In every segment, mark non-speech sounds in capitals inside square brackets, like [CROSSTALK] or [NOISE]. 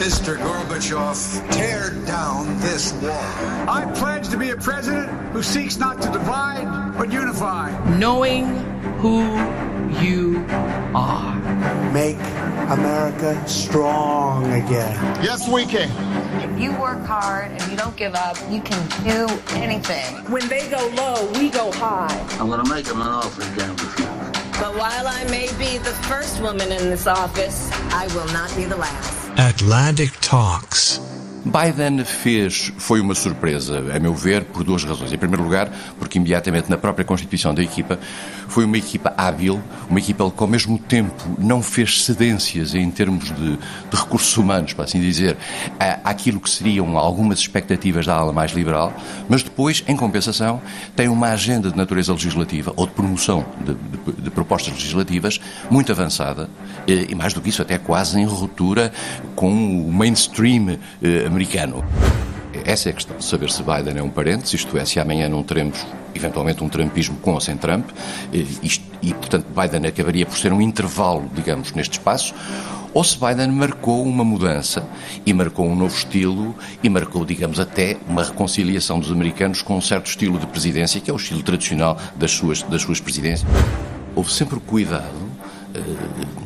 Mr. Gorbachev, tear down this wall. I pledge to be a president who seeks not to divide, but unify. Knowing who you are. Make America strong again. Yes, we can. If you work hard and you don't give up, you can do anything. When they go low, we go high. I'm going to make them an offer again before. But while I may be the first woman in this office, I will not be the last. Atlantic Talks. Biden fez, foi uma surpresa, a meu ver, por duas razões. Em primeiro lugar, porque imediatamente na própria constituição da equipa, foi uma equipa hábil, uma equipa que ao mesmo tempo não fez cedências em termos de, de recursos humanos, para assim dizer, àquilo que seriam algumas expectativas da ala mais liberal, mas depois, em compensação, tem uma agenda de natureza legislativa ou de promoção de, de, de propostas legislativas muito avançada e, mais do que isso, até quase em ruptura com o mainstream eh, americano. Essa é a questão, saber se Biden é um parente, isto é, se amanhã não teremos eventualmente um trumpismo com ou sem Trump, e, e portanto Biden acabaria por ser um intervalo, digamos, neste espaço, ou se Biden marcou uma mudança e marcou um novo estilo e marcou, digamos, até uma reconciliação dos americanos com um certo estilo de presidência, que é o estilo tradicional das suas, das suas presidências. Houve sempre cuidado eh,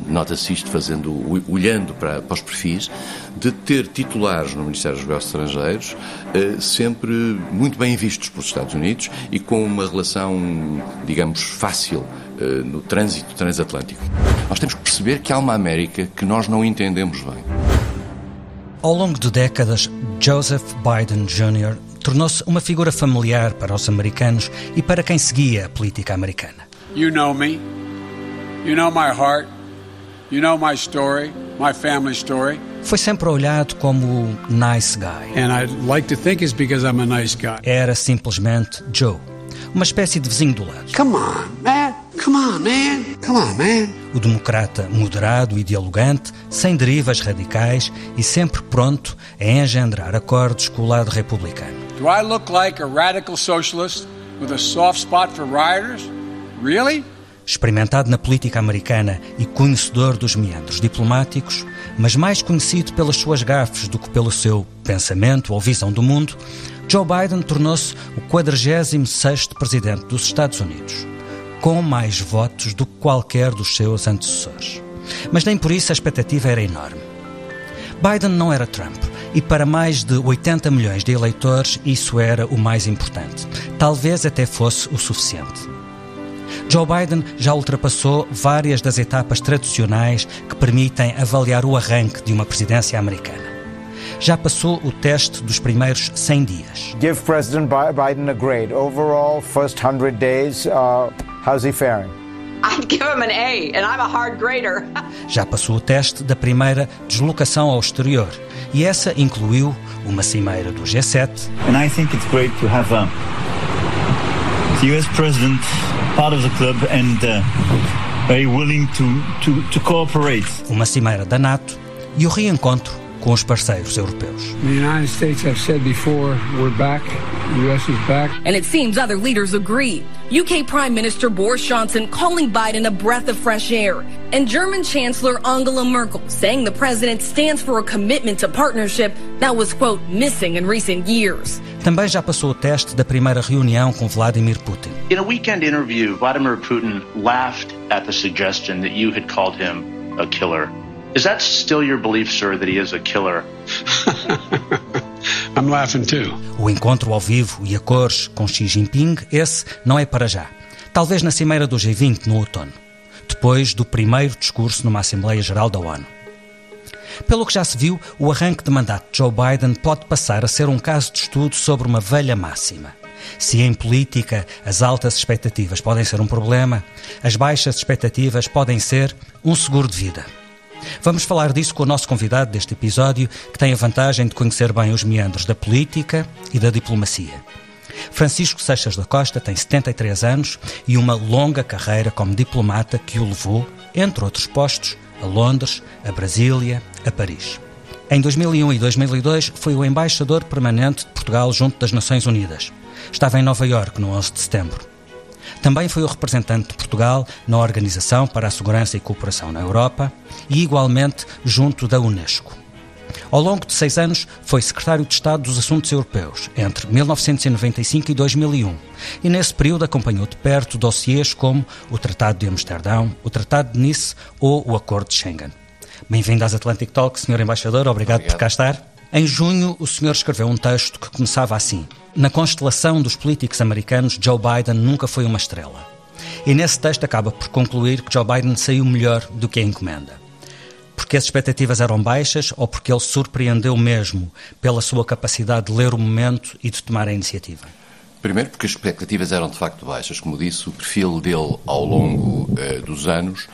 nota-se isto fazendo, olhando para, para, os perfis, de ter titulares no Ministério dos Negócios Estrangeiros eh, sempre muito bem vistos pelos Estados Unidos e com uma relação, digamos, fácil eh, no trânsito transatlântico. Nós temos que perceber que há uma América que nós não entendemos bem. Ao longo de décadas, Joseph Biden Jr. tornou-se uma figura familiar para os americanos e para quem seguia a política americana. You know me. You know my heart. You know my story, my family story. Foi sempre olhado como nice guy. And I like to think it's because I'm a nice guy. Era simplesmente Joe, uma espécie de vizinho do lado. Come on, man. Come on, man. Come on, man. O democrata moderado e dialogante, sem derivas radicais e sempre pronto a engendrar acordos com o lado republicano. Do I look like a radical socialist with a soft spot for rioters? Really? Experimentado na política americana e conhecedor dos meandros diplomáticos, mas mais conhecido pelas suas gafes do que pelo seu pensamento ou visão do mundo, Joe Biden tornou-se o 46º presidente dos Estados Unidos, com mais votos do que qualquer dos seus antecessores. Mas nem por isso a expectativa era enorme. Biden não era Trump, e para mais de 80 milhões de eleitores isso era o mais importante. Talvez até fosse o suficiente. Joe Biden já ultrapassou várias das etapas tradicionais que permitem avaliar o arranque de uma presidência americana. Já passou o teste dos primeiros 100 dias. Give President Biden a grade. Overall, first 100 days, uh, how's he faring? I'd give him an A, and I'm a hard grader. [LAUGHS] Já passou o teste da primeira deslocação ao exterior, e essa incluiu uma cimeira do G7. And I think it's great to have a US president part of the club and uh, very willing to, to, to cooperate. Uma cimeira da NATO e o reencontro com os parceiros europeus. The United States have said before, we're back. The US is back. And it seems other leaders agree. UK Prime Minister Boris Johnson calling Biden a breath of fresh air. And German Chancellor Angela Merkel saying the president stands for a commitment to partnership that was, quote, missing in recent years. Também já passou o teste da primeira reunião com Vladimir Putin. In a weekend interview, Vladimir Putin laughed at the suggestion that you had called him a killer. Is that still your belief, sir, that he is a killer? [LAUGHS] O encontro ao vivo e a cores com Xi Jinping, esse não é para já. Talvez na cimeira do G20 no outono, depois do primeiro discurso numa Assembleia Geral da ONU. Pelo que já se viu, o arranque de mandato de Joe Biden pode passar a ser um caso de estudo sobre uma velha máxima. Se em política as altas expectativas podem ser um problema, as baixas expectativas podem ser um seguro de vida. Vamos falar disso com o nosso convidado deste episódio, que tem a vantagem de conhecer bem os meandros da política e da diplomacia. Francisco Seixas da Costa tem 73 anos e uma longa carreira como diplomata que o levou, entre outros postos, a Londres, a Brasília, a Paris. Em 2001 e 2002 foi o embaixador permanente de Portugal junto das Nações Unidas. Estava em Nova Iorque no 11 de setembro. Também foi o representante de Portugal na Organização para a Segurança e Cooperação na Europa e, igualmente, junto da Unesco. Ao longo de seis anos, foi secretário de Estado dos Assuntos Europeus, entre 1995 e 2001, e nesse período acompanhou de perto dossiês como o Tratado de Amsterdão, o Tratado de Nice ou o Acordo de Schengen. Bem-vindo às Atlantic Talk, Sr. Embaixador, obrigado, obrigado por cá estar. Em junho, o senhor escreveu um texto que começava assim: Na constelação dos políticos americanos, Joe Biden nunca foi uma estrela. E nesse texto acaba por concluir que Joe Biden saiu melhor do que a encomenda porque as expectativas eram baixas ou porque ele surpreendeu mesmo pela sua capacidade de ler o momento e de tomar a iniciativa? Primeiro, porque as expectativas eram de facto baixas. Como disse, o perfil dele ao longo uh, dos anos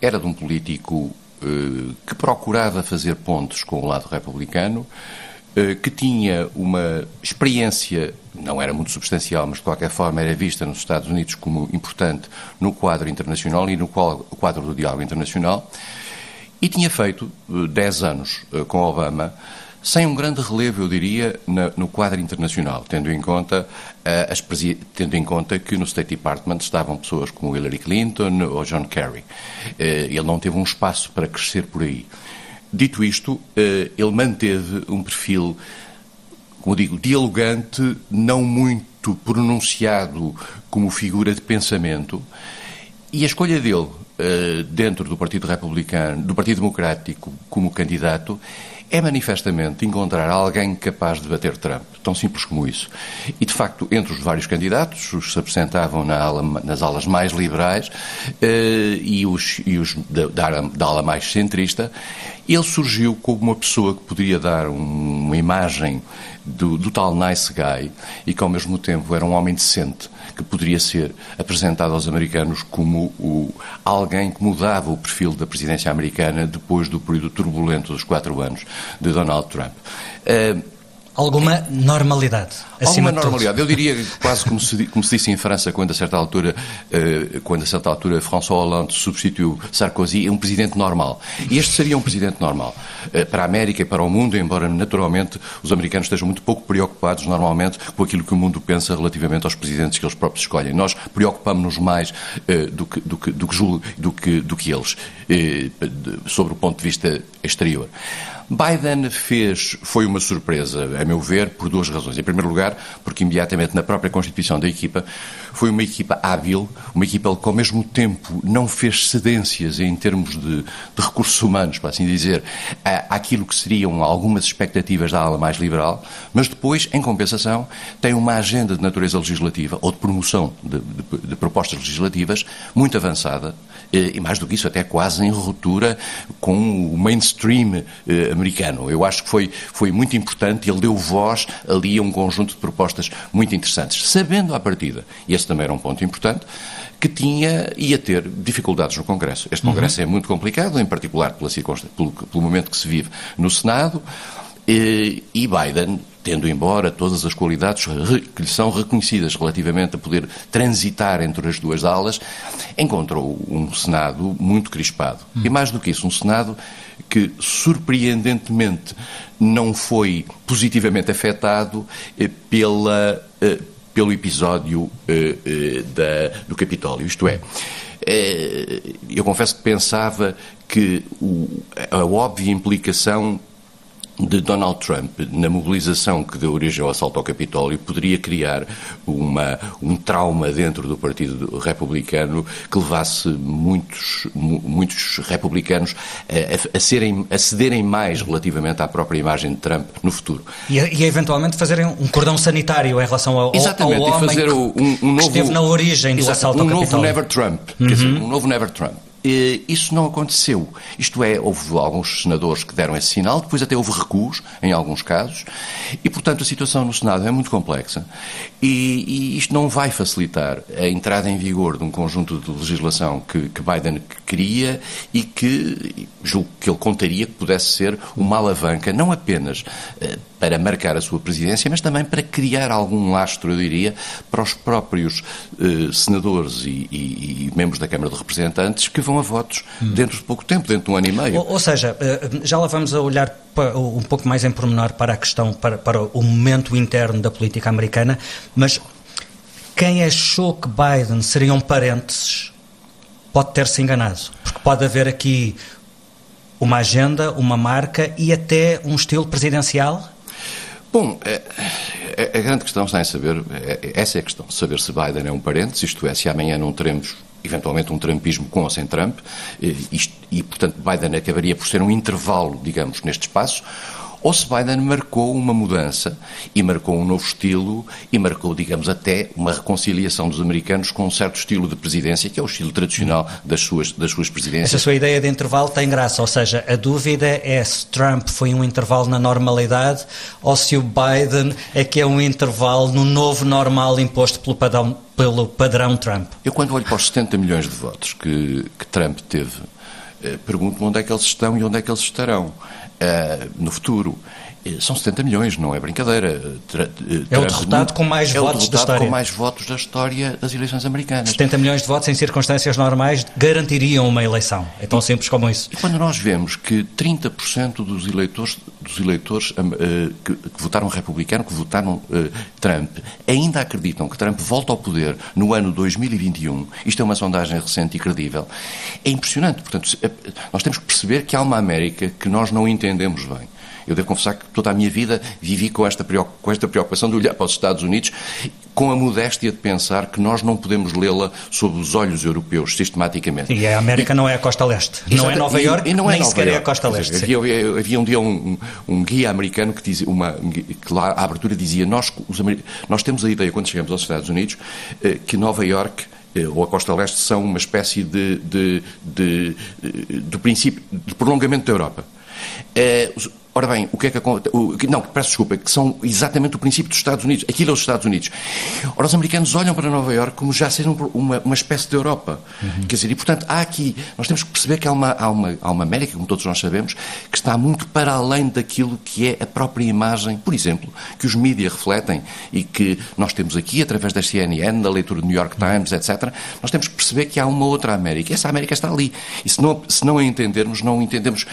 era de um político uh, que procurava fazer pontos com o lado republicano, que tinha uma experiência, não era muito substancial, mas de qualquer forma era vista nos Estados Unidos como importante no quadro internacional e no quadro do diálogo internacional e tinha feito 10 eh, anos eh, com Obama sem um grande relevo, eu diria, no quadro internacional, tendo em conta as tendo em conta que no State Department estavam pessoas como Hillary Clinton ou John Kerry. Ele não teve um espaço para crescer por aí. Dito isto, uh, ele manteve um perfil, como digo, dialogante, não muito pronunciado como figura de pensamento, e a escolha dele eh, dentro do Partido Republicano, do Partido Democrático, como candidato, é manifestamente encontrar alguém capaz de bater Trump. Tão simples como isso. E, de facto, entre os vários candidatos, os que se apresentavam na ala, nas alas mais liberais uh, e os, e os da, da, da, ala mais centrista, ele surgiu como uma pessoa que poderia dar um, uma imagem do, do tal nice guy e que, ao mesmo tempo, era um homem decente que poderia ser apresentado aos americanos como o, alguém que mudava o perfil da presidência americana depois do período turbulento dos quatro anos de Donald Trump. Uh, Alguma normalidade. Alguma normalidade. Eu diria quase como se, como se disse em França, quando a certa altura, uh, quando a certa altura François Hollande substituiu Sarkozy, é um presidente normal. E este seria um presidente normal. Uh, para a América e para o mundo, embora naturalmente os americanos estejam muito pouco preocupados normalmente com aquilo que o mundo pensa relativamente aos presidentes que eles próprios escolhem. Nós preocupamos-nos mais uh, do, que, do, que, do, que, do, que, do que eles, sobre o ponto de vista exterior. Biden fez, foi uma surpresa, a meu ver, por duas razões. Em primeiro lugar, porque imediatamente na própria constituição da equipa, foi uma equipa hábil, uma equipa que ao mesmo tempo não fez cedências em termos de, de recursos humanos, para assim dizer, àquilo que seriam algumas expectativas da ala mais liberal, mas depois, em compensação, tem uma agenda de natureza legislativa ou de promoção de, de, de propostas legislativas muito avançada, e mais do que isso, até quase em ruptura com o mainstream eh, americano. Eu acho que foi, foi muito importante, ele deu voz ali a um conjunto de propostas muito interessantes, sabendo à partida, e esse também era um ponto importante, que tinha, ia ter dificuldades no Congresso. Este Congresso uhum. é muito complicado, em particular pela pelo, pelo momento que se vive no Senado, e, e Biden tendo embora todas as qualidades que lhe são reconhecidas relativamente a poder transitar entre as duas alas, encontrou um Senado muito crispado. Hum. E mais do que isso, um Senado que surpreendentemente não foi positivamente afetado eh, pela, eh, pelo episódio eh, da, do Capitólio. Isto é, eu confesso que pensava que a óbvia implicação de Donald Trump na mobilização que deu origem ao assalto ao Capitólio poderia criar uma, um trauma dentro do Partido Republicano que levasse muitos, muitos republicanos a, a, serem, a cederem mais relativamente à própria imagem de Trump no futuro. E, e eventualmente fazerem um cordão sanitário em relação ao, Exatamente, ao homem e fazer que, um, um novo, esteve na origem do assalto ao Capitólio. Um novo Never Trump, uhum. quer dizer, um novo Never Trump. Isso não aconteceu. Isto é, houve alguns senadores que deram esse sinal, depois até houve recuos, em alguns casos, e, portanto, a situação no Senado é muito complexa e, e isto não vai facilitar a entrada em vigor de um conjunto de legislação que, que Biden queria e que, julgo que ele contaria que pudesse ser uma alavanca, não apenas uh, para marcar a sua presidência, mas também para criar algum lastro, eu diria, para os próprios uh, senadores e, e, e, membros da Câmara de Representantes que vão a votos hum. dentro de pouco tempo, dentro de um ano e meio. Ou, ou seja, uh, já lá vamos a olhar um pouco mais em pormenor para a questão, para, para o momento interno da política americana, mas quem achou que Biden seriam parênteses pode ter-se enganado, porque pode haver aqui uma agenda, uma marca e até um estilo presidencial? Bom, a, é, a grande questão está em saber, essa é a questão, saber se Biden é um parente, isto é, se amanhã não teremos eventualmente um trumpismo com ou sem Trump, e, e, portanto Biden acabaria por ser um intervalo, digamos, neste espaço, ou se Biden marcou uma mudança e marcou um novo estilo e marcou, digamos, até uma reconciliação dos americanos com um certo estilo de presidência, que é o estilo tradicional das suas, das suas presidências. Essa sua ideia de intervalo tem graça, ou seja, a dúvida é se Trump foi um intervalo na normalidade ou se o Biden é que é um intervalo no novo normal imposto pelo padrão, pelo padrão Trump. Eu, quando olho para os 70 milhões de votos que, que Trump teve, eh, pergunto-me onde é que eles estão e onde é que eles estarão no futuro. Eh, são 70 milhões, não é brincadeira. É o derrotado com mais é votos da história. com mais votos da história das eleições americanas. 70 milhões de votos em circunstâncias normais garantiriam uma eleição. É tão simples como isso. E quando nós vemos que 30% dos eleitores, dos eleitores uh, que, que, votaram republicano, que votaram uh, Trump, ainda acreditam que Trump volta ao poder no ano 2021, isto é uma sondagem recente e credível, é impressionante. Portanto, nós temos que perceber que há uma América que nós não entendemos bem. Eu devo confessar que toda a minha vida vivi com esta, com esta preocupação de olhar para os Estados Unidos com a modéstia de pensar que nós não podemos lê-la sob os olhos europeus, sistematicamente. E a América e, não é a costa leste, não é Nova Iorque, e, não é nem sequer é a costa leste. Havia, havia, um dia um, um, guia americano que dizia, uma, que lá à abertura dizia, nós, os, nós temos a ideia, quando chegamos aos Estados Unidos, eh, que Nova Iorque eh, ou a costa leste são uma espécie de, de, de, de, de princípio de prolongamento da Europa. É, Ora bem, o que é que acontece? Não, peço desculpa, que são exatamente o princípio dos Estados Unidos. Aquilo é os Estados Unidos. Ora, os americanos olham para Nova Iorque como já sendo uma, uma espécie de Europa. Uhum. Quer dizer, e portanto, há aqui, nós temos que perceber que há uma, há, uma, há uma América, como todos nós sabemos, que está muito para além daquilo que é a própria imagem, por exemplo, que os mídias refletem e que nós temos aqui, através da CNN, da leitura do New York Times, etc., nós temos que perceber que há uma outra América. Essa América está ali. E se não, se não a entendermos, não entendemos,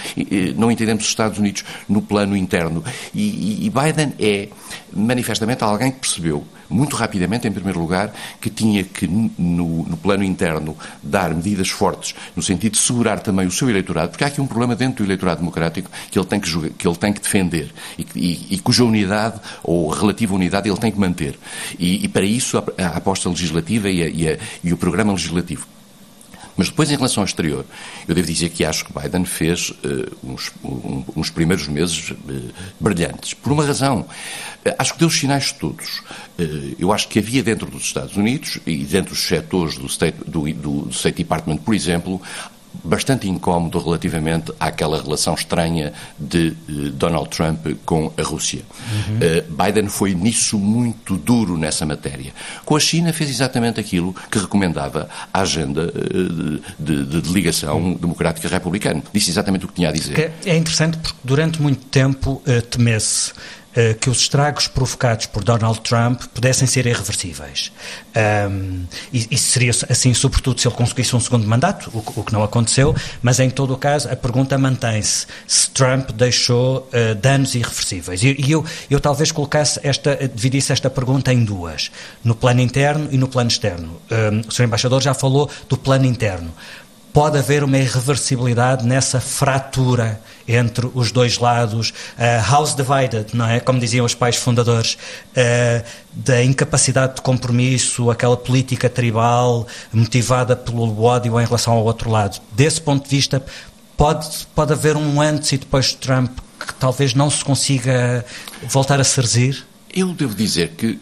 não entendemos os Estados Unidos no plano interno. E, e Biden é manifestamente alguém que percebeu muito rapidamente, em primeiro lugar, que tinha que, no, no, plano interno, dar medidas fortes no sentido de segurar também o seu eleitorado, porque há aqui um problema dentro do eleitorado democrático que ele tem que, jogar, que, ele tem que defender e, e, e, cuja unidade, ou relativa unidade, ele tem que manter. E, e para isso a, a aposta legislativa e, a, e o programa legislativo mas depois, em relação ao exterior, eu devo dizer que acho que Biden fez uh, uns, um, uns, primeiros meses uh, brilhantes. Por uma razão. Uh, acho que deu os sinais todos. eu acho que havia dentro dos Estados Unidos e dentro dos setores do State, do, do State Department, por exemplo, bastante incómodo relativamente àquela relação estranha de uh, Donald Trump com a Rússia. Uhum. Uh, Biden foi nisso muito duro nessa matéria. Com a China fez exatamente aquilo que recomendava a agenda uh, de, de, de, ligação uhum. democrática republicana. Disse exatamente o que tinha a dizer. É interessante porque durante muito tempo temesse eh, que os estragos provocados por Donald Trump pudessem ser irreversíveis. Um, isso seria assim, sobretudo, se ele conseguisse um segundo mandato, o, o que não aconteceu, mas em todo o caso a pergunta mantém-se se Trump deixou uh, danos irreversíveis. E, e eu, eu talvez colocasse esta, dividisse esta pergunta em duas, no plano interno e no plano externo. Um, o Sr. Embaixador já falou do plano interno pode haver uma irreversibilidade nessa fratura entre os dois lados, uh, house divided, não é? Como diziam os pais fundadores, uh, da incapacidade de compromisso, aquela política tribal motivada pelo ódio em relação ao outro lado. Desse ponto de vista, pode, pode haver um antes e depois de Trump que talvez não se consiga voltar a serzir? Eu devo dizer que,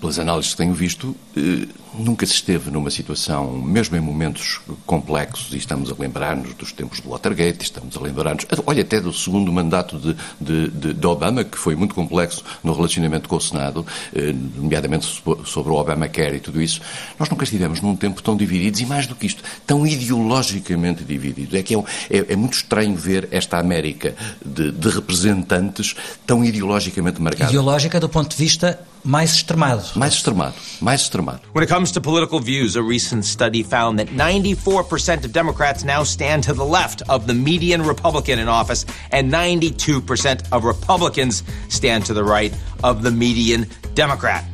pelas análises que tenho visto, uh, Nunca se esteve numa situação, mesmo em momentos complexos, e estamos a lembrar-nos dos tempos do Watergate, estamos a lembrar-nos, olha, até do segundo mandato de, de, de, Obama, que foi muito complexo no relacionamento com o Senado, eh, nomeadamente sobre o Obamacare e tudo isso. Nós nunca estivemos num tempo tão divididos e, mais do que isto, tão ideologicamente divididos. É que é, é, é muito estranho ver esta América de, de representantes tão ideologicamente marcada. Ideológica do ponto de vista mais extremado. Mais extremado, mais extremado. When it comes to political views, a recent study found that 94% of Democrats now stand to the left of the median Republican in office, and 92% of Republicans stand to the right of the median Democrat.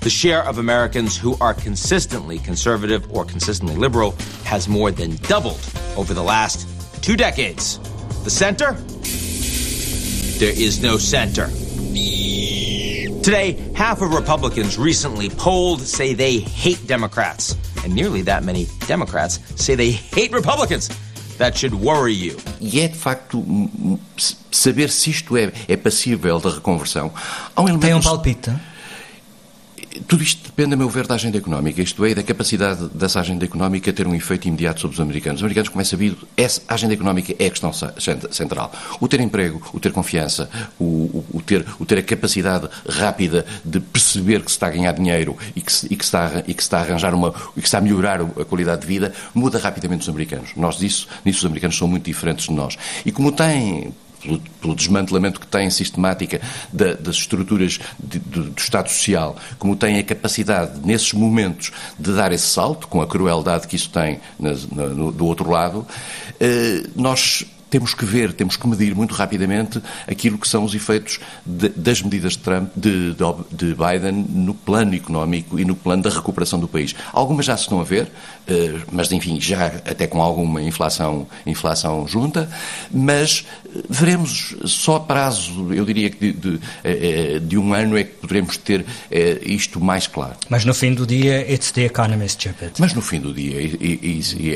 The share of Americans who are consistently conservative or consistently liberal has more than doubled over the last two decades. The center? There is no center. Today, half of Republicans recently polled say they hate Democrats, and nearly that many Democrats say they hate Republicans. That should worry you. E é de facto saber se isto é, é passível de reconversão. Há um Tem um palpite? Tudo isto depende, a meu ver, da agenda económica, isto é, da capacidade dessa agenda económica ter um efeito imediato sobre os americanos. Os americanos, como é sabido, essa, agenda económica é a questão central. O ter emprego, o ter confiança, o, o, o, ter, o ter a capacidade rápida de perceber que se está a ganhar dinheiro e que se, e que está, e que está a arranjar uma. e que está a melhorar a qualidade de vida, muda rapidamente os americanos. Nós disso, nisso os americanos são muito diferentes de nós. E como têm pelo, pelo, desmantelamento que tem sistemática da, das estruturas de, de, do Estado Social, como tem a capacidade, nesses momentos, de dar esse salto, com a crueldade que isso tem na, na, no, do outro lado, eh, nós temos que ver, temos que medir muito rapidamente aquilo que são os efeitos de, das medidas de, Trump, de, de, Biden no plano económico e no plano da recuperação do país. Algumas já se estão a ver, eh, mas enfim, já até com alguma inflação, inflação junta, mas veremos só a prazo, eu diria que de, de, eh, de um ano é que poderemos ter isto mais claro. Mas no fim do dia, it's the economist stupid. Mas no fim do dia,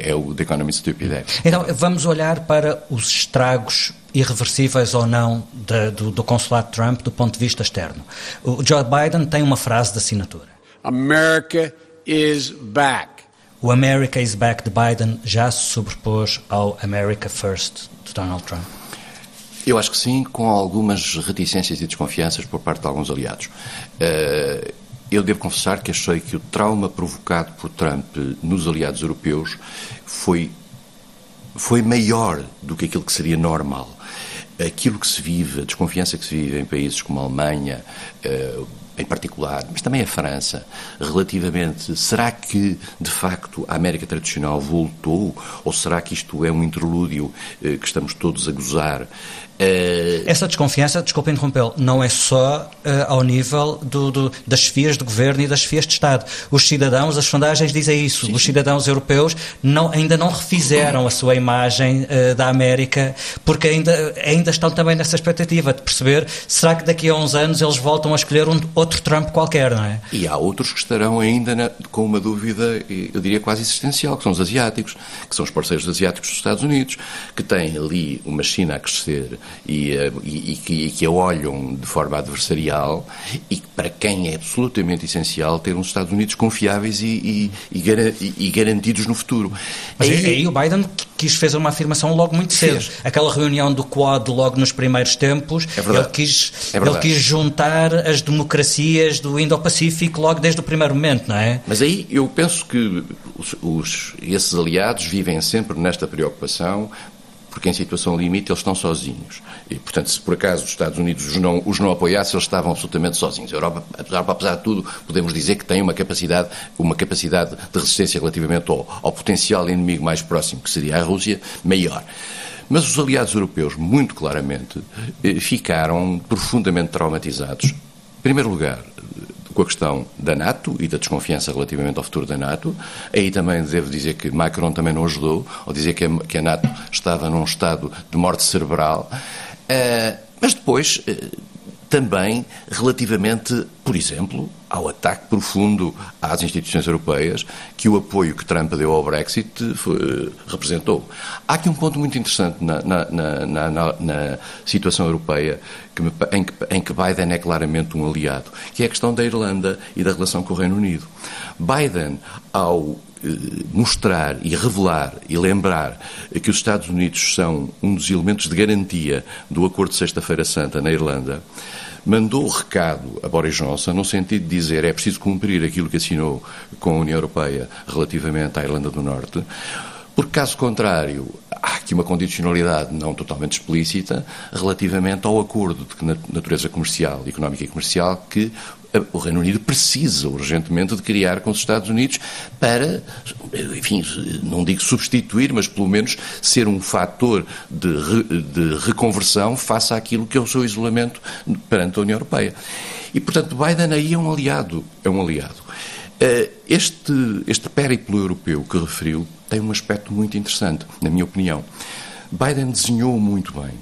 é o the economist stupid. É. Então, vamos olhar para os estragos irreversíveis ou não de, do, do consulado Trump do ponto de vista externo. O Joe Biden tem uma frase de assinatura. America is back. O America is back de Biden já se sobrepôs ao America First de Donald Trump? Eu acho que sim, com algumas reticências e desconfianças por parte de alguns aliados. Uh, eu devo confessar que achei que o trauma provocado por Trump nos aliados europeus foi foi maior do que aquilo que seria normal. Aquilo que se vive, a desconfiança que se vive em países como a Alemanha, eh, em particular, mas também a França, relativamente, será que de facto a América tradicional voltou ou será que isto é um interlúdio eh, que estamos todos a gozar? Uh... Essa desconfiança, desculpa interrompê-lo, não é só uh, ao nível do, do, das chefias de governo e das chefias de Estado. Os cidadãos, as sondagens dizem isso, sim, os cidadãos europeus não, ainda não refizeram a sua imagem uh, da América, porque ainda, ainda estão também nessa expectativa de perceber será que daqui a uns anos eles voltam a escolher um, outro Trump qualquer, não é? E há outros que estarão ainda na, com uma dúvida, eu diria quase existencial, que são os asiáticos, que são os parceiros asiáticos dos Estados Unidos, que têm ali uma China a crescer e, eh, e, e, que, e, que, a olham de forma adversarial e para quem é absolutamente essencial ter uns Estados Unidos confiáveis e, garantidos no futuro. Mas aí, aí, o Biden quis fazer uma afirmação logo muito cedo. Fez. Aquela reunião do Quad logo nos primeiros tempos, é ele, quis, é ele quis juntar as democracias do Indo-Pacífico logo desde o primeiro momento, não é? Mas aí eu penso que os, os, esses aliados vivem sempre nesta preocupação porque em situação limite eles estão sozinhos. E, portanto, se por acaso os Estados Unidos os não, os não apoiassem, eles estavam absolutamente sozinhos. A Europa, apesar de tudo, podemos dizer que tem uma capacidade, uma capacidade de resistência relativamente ao, ao potencial inimigo mais próximo, que seria a Rússia, maior. Mas os aliados europeus, muito claramente, eh, ficaram profundamente traumatizados. Em primeiro lugar, com a questão da NATO e da desconfiança relativamente ao futuro da NATO. Aí também devo dizer que Macron também não ajudou, ao dizer que a, que a NATO estava num estado de morte cerebral. Uh, mas depois, uh, também relativamente, por exemplo, ao ataque profundo às instituições europeias que o apoio que Trump deu ao Brexit foi, representou. Há aqui um ponto muito interessante na, na, na, na situação europeia que, em, que, em que Biden é claramente um aliado, que é a questão da Irlanda e da relação com o Reino Unido. Biden, ao eh, mostrar e revelar e lembrar que os Estados Unidos são um dos elementos de garantia do Acordo de Sexta-feira Santa na Irlanda, mandou o recado a Boris Johnson no sentido de dizer é preciso cumprir aquilo que assinou com a União Europeia relativamente à Irlanda do Norte, porque caso contrário há aqui uma condicionalidade não totalmente explícita relativamente ao acordo de natureza comercial, económica e comercial que o Reino Unido precisa urgentemente de criar com os Estados Unidos para, enfim, não digo substituir, mas pelo menos ser um fator de, re, de reconversão face àquilo que é o seu isolamento perante a União Europeia. E, portanto, Biden aí é um aliado, é um aliado. Eh, este, este périplo europeu que referiu tem um aspecto muito interessante, na minha opinião. Biden desenhou muito bem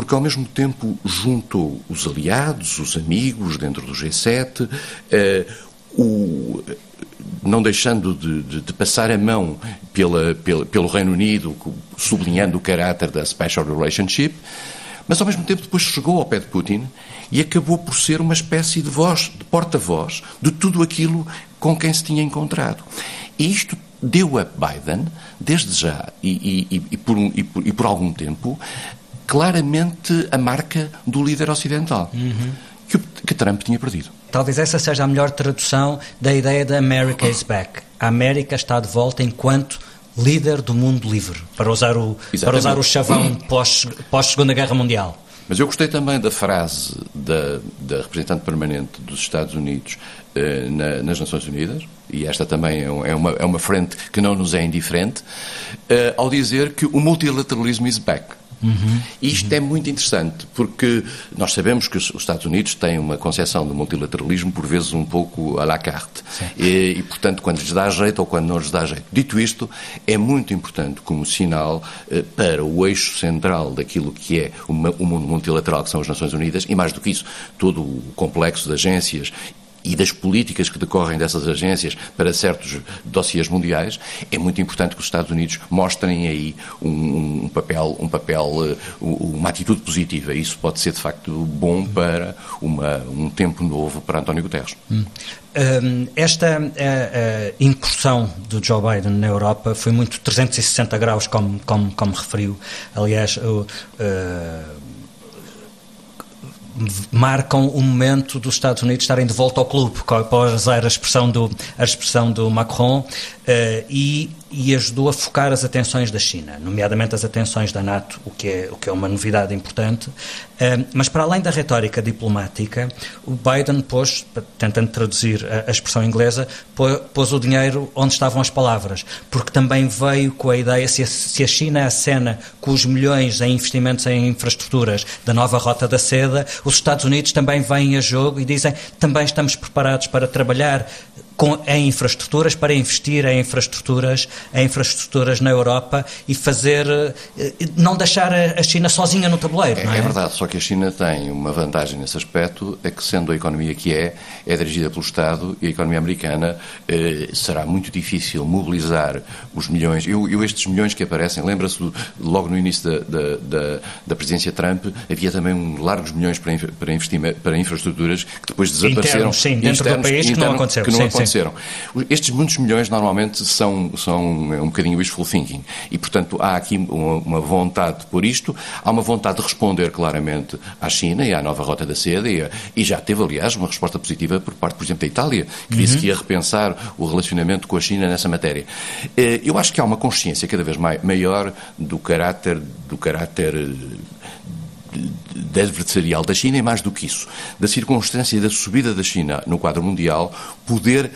porque ao mesmo tempo juntou os aliados, os amigos dentro do G7, eh, o, não deixando de, de, de, passar a mão pela, pela, pelo Reino Unido, sublinhando o caráter da special relationship, mas ao mesmo tempo depois chegou ao pé de Putin e acabou por ser uma espécie de voz, de porta-voz de tudo aquilo com quem se tinha encontrado. E isto deu a Biden, desde já e, e, e, por, um, por, e por algum tempo, claramente a marca do líder ocidental. Uhum. Que, que Trump tinha perdido. Talvez essa seja a melhor tradução da ideia da America is back. A América está de volta enquanto líder do mundo livre, para usar o, para usar o chavão pós, pós Segunda Guerra Mundial. Mas eu gostei também da frase da, da representante permanente dos Estados Unidos eh, na, nas Nações Unidas, e esta também é, é uma, é uma frente que não nos é indiferente, eh, ao dizer que o multilateralismo is back. Uhum, Isto uhum. é muito interessante, porque nós sabemos que os Estados Unidos têm uma concepção do multilateralismo, por vezes um pouco à la carte. E, e, portanto, quando lhes dá jeito ou quando não lhes dá jeito. Dito isto, é muito importante como sinal eh, para o eixo central daquilo que é o, o mundo multilateral, que são as Nações Unidas, e mais do que isso, todo o complexo de agências e das políticas que decorrem dessas agências para certos dossiês mundiais, é muito importante que os Estados Unidos mostrem aí um, um papel, um papel, eh, uma atitude positiva. Isso pode ser de facto bom para uma, um tempo novo para António Guterres. Hum. Um, esta uh, uh, incursão do Joe Biden na Europa foi muito 360 graus, como, como, como referiu. Aliás, uh, marcam o momento dos Estados Unidos estarem de volta ao clube, para usar a expressão do, a expressão do Macron, uh, e, e, ajudou a focar as atenções da China, nomeadamente as atenções da NATO, o que é, o que é uma novidade importante. Uh, mas para além da retórica diplomática, o Biden pôs, tentando traduzir a, a expressão inglesa, pôs, o dinheiro onde estavam as palavras, porque também veio com a ideia, se a, se a China acena com os milhões em investimentos em infraestruturas da nova Rota da Seda, os Estados Unidos também vêm a jogo e dizem também estamos preparados para trabalhar com, em infraestruturas, para investir em infraestruturas, em infraestruturas na Europa e fazer, eh, não deixar a China sozinha no tabuleiro. É, é? é, verdade, só que a China tem uma vantagem nesse aspecto, é que sendo a economia que é, é dirigida pelo Estado e a economia americana eh, será muito difícil mobilizar os milhões. Eu, eu estes milhões que aparecem, lembra-se logo no início da, da, da, da, presidência Trump, havia também um, largos milhões para, para, para infraestruturas que depois desapareceram. Internos, sim, dentro internos, do país internos, que não aconteceu. Que não sim, aconteceu. Sim aconteceram. Estes muitos milhões normalmente são, são um bocadinho wishful thinking e, portanto, há aqui uma, vontade por isto, há uma vontade de responder claramente à China e à nova Rota da Seda e, e já teve, aliás, uma resposta positiva por parte, por exemplo, da Itália, que uhum. disse que ia repensar o relacionamento com a China nessa matéria. Eh, eu acho que há uma consciência cada vez maior do caráter, do caráter adversarial da China e mais do que isso, da circunstância da subida da China no quadro mundial poder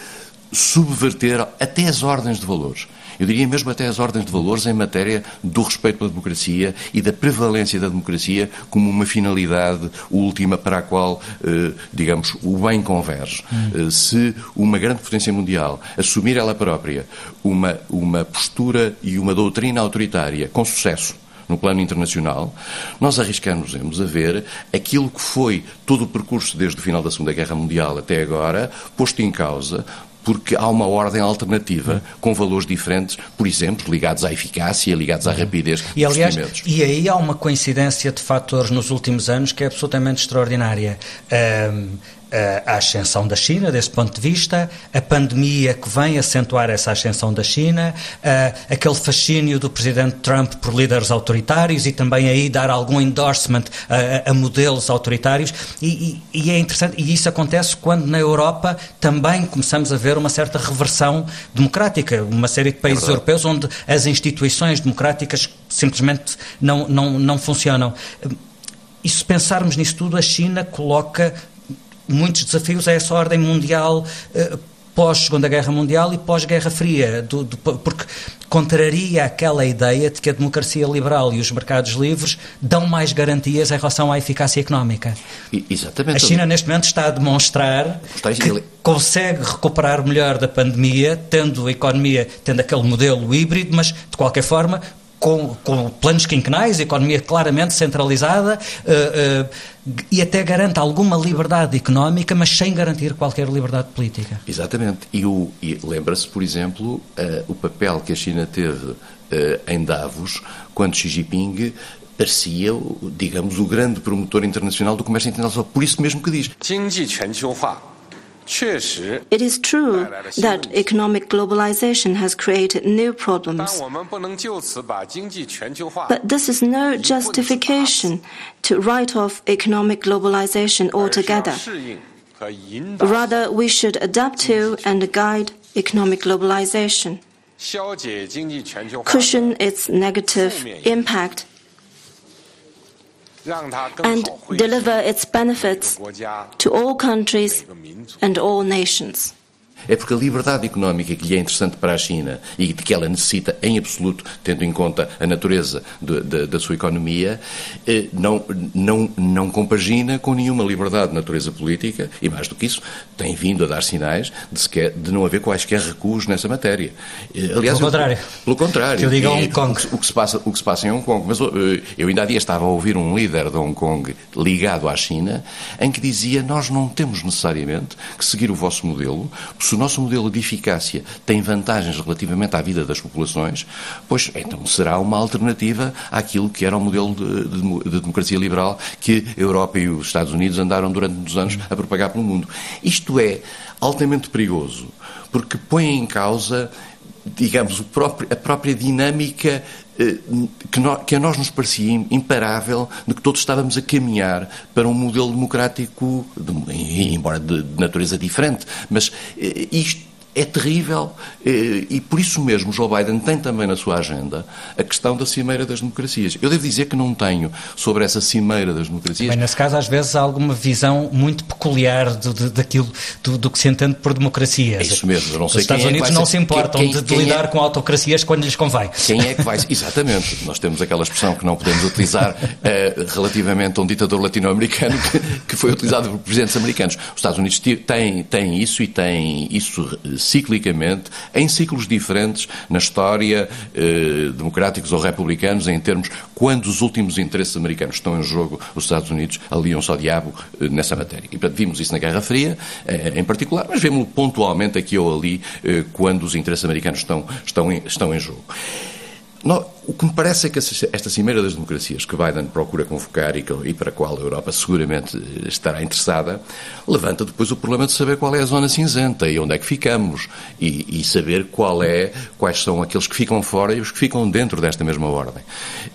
subverter até as ordens de valores. Eu diria mesmo até as ordens de valores em matéria do respeito pela democracia e da prevalência da democracia como uma finalidade última para a qual, eh, digamos, o bem converge. Hum. Eh, se uma grande potência mundial assumir ela própria uma, uma postura e uma doutrina autoritária com sucesso, no plano internacional, nós arriscamos a ver aquilo que foi todo o percurso desde o final da Segunda Guerra Mundial até agora, posto em causa porque há uma ordem alternativa com valores diferentes, por exemplo, ligados à eficácia, ligados à uhum. rapidez e, aliás, E aí há uma coincidência de fatores nos últimos anos que é absolutamente extraordinária. Um, a ascensão da China, desse ponto de vista, a pandemia que vem acentuar essa ascensão da China, aquele fascínio do presidente Trump por líderes autoritários e também aí dar algum endorsement a, a modelos autoritários. E, e, e, é interessante, e isso acontece quando na Europa também começamos a ver uma certa reversão democrática, uma série de países é europeus onde as instituições democráticas simplesmente não, não, não funcionam. E se pensarmos nisso tudo, a China coloca muitos desafios a essa ordem mundial uh, pós-Segunda Guerra Mundial e pós-Guerra Fria, do, do, porque contraria aquela ideia de que a democracia liberal e os mercados livres dão mais garantias em relação à eficácia económica. Exatamente. A China, neste momento, está a demonstrar que consegue recuperar melhor da pandemia, tendo a economia, tendo aquele modelo híbrido, mas, de qualquer forma, com, com planos quinquenais, economia claramente centralizada uh, uh, e até garante alguma liberdade económica, mas sem garantir qualquer liberdade política. Exatamente. E, e lembra-se, por exemplo, uh, o papel que a China teve em Davos, quando Xi Jinping parecia, digamos, o grande promotor internacional do comércio internacional. Por isso mesmo que diz. It is true that economic globalization has created new problems. But this is no justification to write off economic globalization altogether. Rather, we should adapt to and guide economic globalization, cushion its negative impact and deliver its benefits to all countries and all nations. É porque a liberdade económica que lhe é interessante para a China e de que ela necessita em absoluto, tendo em conta a natureza de, de, da sua economia, eh, não, não, não compagina com nenhuma liberdade de natureza política e, mais do que isso, tem vindo a dar sinais de, sequer, de não haver quaisquer recuos nessa matéria. Eh, aliás, pelo contrário. Pelo contrário. Que eu digo Hong Kong. O, o, que se passa, o que se passa em Hong Kong. Mas eh, eu ainda há dias estava a ouvir um líder de Hong Kong ligado à China em que dizia nós não temos necessariamente que seguir o vosso modelo, se o nosso modelo de eficácia tem vantagens relativamente à vida das populações, pois então será uma alternativa àquilo que era o modelo de, de, de democracia liberal que a Europa e os Estados Unidos andaram durante muitos anos a propagar pelo mundo. Isto é altamente perigoso, porque põe em causa digamos, próprio, a própria dinâmica que, que, a nós nos parecia imparável de que todos estávamos a caminhar para um modelo democrático, de, embora de, de, natureza diferente, mas eh, isto é terrível eh, e por isso mesmo Joe Biden tem também na sua agenda a questão da Cimeira das Democracias. Eu devo dizer que não tenho sobre essa Cimeira das Democracias. Bem, nesse caso, às vezes há alguma visão muito peculiar do, do daquilo do, do, que se entende por democracias. É isso mesmo, eu não sei Os Estados é Unidos não se importam quem, quem, de, de lidar é... com autocracias quando lhes convém. Quem é que vai. [LAUGHS] Exatamente, nós temos aquela expressão que não podemos utilizar uh, relativamente a um ditador latino-americano que, que, foi utilizado por presidentes americanos. Os Estados Unidos têm, têm isso e têm isso ciclicamente, em ciclos diferentes na história, eh, democráticos ou republicanos, em termos quando os últimos interesses americanos estão em jogo, os Estados Unidos aliam-se ao diabo eh, nessa matéria. E, portanto, vimos isso na Guerra Fria, eh, em particular, mas vemos-lo pontualmente aqui ou ali, eh, quando os interesses americanos estão, estão, em, estão em jogo. O que me parece é que esta Cimeira das Democracias que Biden procura convocar e para a qual a Europa seguramente estará interessada, levanta depois o problema de saber qual é a zona cinzenta e onde é que ficamos e, e saber qual é, quais são aqueles que ficam fora e os que ficam dentro desta mesma ordem.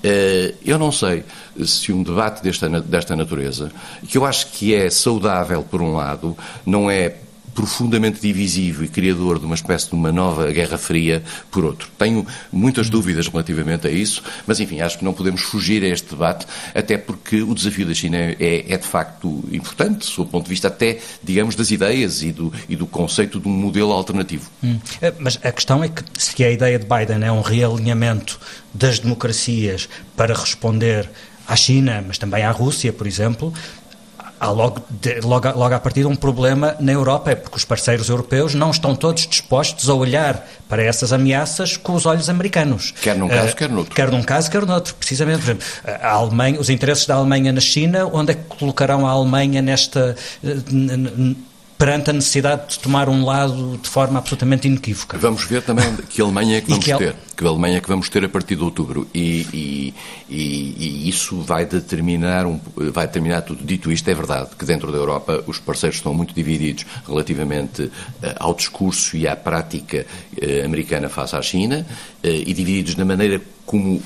Eh, eu não sei se um debate desta, desta natureza, que eu acho que é saudável por um lado, não é profundamente divisivo e criador de uma espécie de uma nova Guerra Fria por outro. Tenho muitas dúvidas relativamente a isso, mas enfim, acho que não podemos fugir a este debate, até porque o desafio da China é, é de facto importante, do ponto de vista até, digamos, das ideias e do, e do conceito de um modelo alternativo. Hum. É, mas a questão é que se a ideia de Biden é um realinhamento das democracias para responder à China, mas também à Rússia, por exemplo, há logo, de, logo, logo a partir um problema na Europa, é porque os parceiros europeus não estão todos dispostos a olhar para essas ameaças com os olhos americanos. Quer num caso, uh, quer noutro. Quer num caso, quer noutro, precisamente. Por exemplo, a Alemanha, os interesses da Alemanha na China, onde é que colocarão a Alemanha nesta. Perante a necessidade de tomar um lado de forma absolutamente inequívoca. Vamos ver também [LAUGHS] que Alemanha é que vamos que ter. Que Alemanha é que vamos ter a partir de outubro. E, e, e, e, isso vai determinar, um, vai determinar tudo. Dito isto, é verdade que dentro da Europa os parceiros estão muito divididos relativamente uh, ao discurso e à prática uh, americana face à China uh, e divididos na maneira como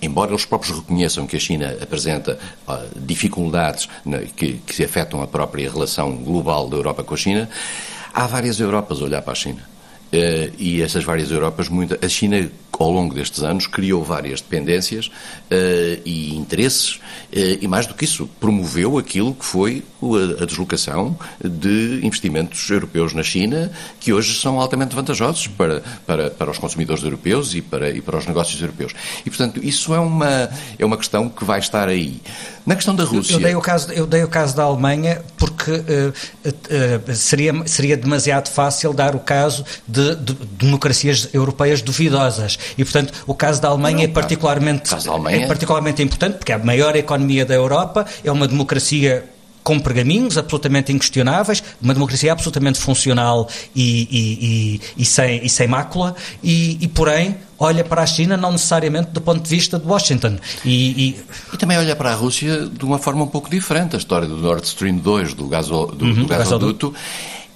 embora eles próprios reconheçam que a China apresenta uh, dificuldades na, que, que afetam a própria relação global da Europa com a China, há várias Europas a olhar para a China. Uh, e essas várias Europas, muita, a China ao longo destes anos criou várias dependências uh, e interesses uh, e mais do que isso promoveu aquilo que foi a, a, deslocação de investimentos europeus na China que hoje são altamente vantajosos para, para, para os consumidores europeus e para, e para os negócios europeus. E portanto isso é uma, é uma questão que vai estar aí. Na questão da Rússia... Eu, dei, o caso, eu dei o caso da Alemanha porque seria, seria demasiado fácil dar o caso de, de, democracias europeias duvidosas. E, portanto, o caso da Alemanha, não, é, particularmente, Alemanha é particularmente importante, porque é a maior economia da Europa, é uma democracia com pergaminhos absolutamente inquestionáveis, uma democracia absolutamente funcional e, e, e, e sem, e sem mácula, e, porém olha para a China não necessariamente do ponto de vista de Washington. E, e... também olha para a Rússia de uma forma um pouco diferente. A história do Nord Stream 2, do, gaso, do, uhum, do gasoduto,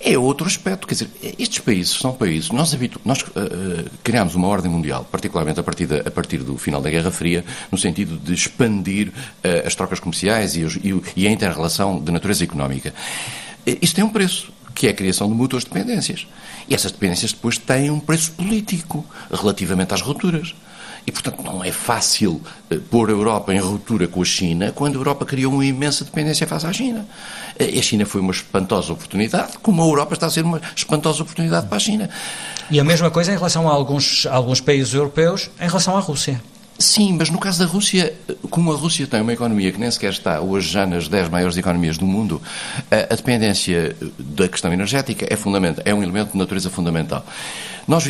é outro aspecto. Quer dizer, estes países são países. Nós, nós uh, criámos uma ordem mundial, particularmente a partir, a partir do final da Guerra Fria, no sentido de expandir uh, as trocas comerciais e, os, e, e a inter-relação de natureza económica. Isto tem um preço, que é a criação de mútuas dependências. E essas dependências depois têm um preço político relativamente às rupturas. E, portanto, não é fácil uh, pôr a Europa em ruptura com a China quando a Europa criou uma imensa dependência face à China. Uh, a China foi uma espantosa oportunidade, como a Europa está a ser uma espantosa oportunidade para a China. E a mesma coisa em relação a alguns, a alguns países europeus em relação à Rússia. Sim, mas no caso da Rússia, como a Rússia tem uma economia que nem sequer está hoje já nas 10 maiores economias do mundo, a, a dependência da questão energética é, fundamental, é um elemento de natureza fundamental. Nós,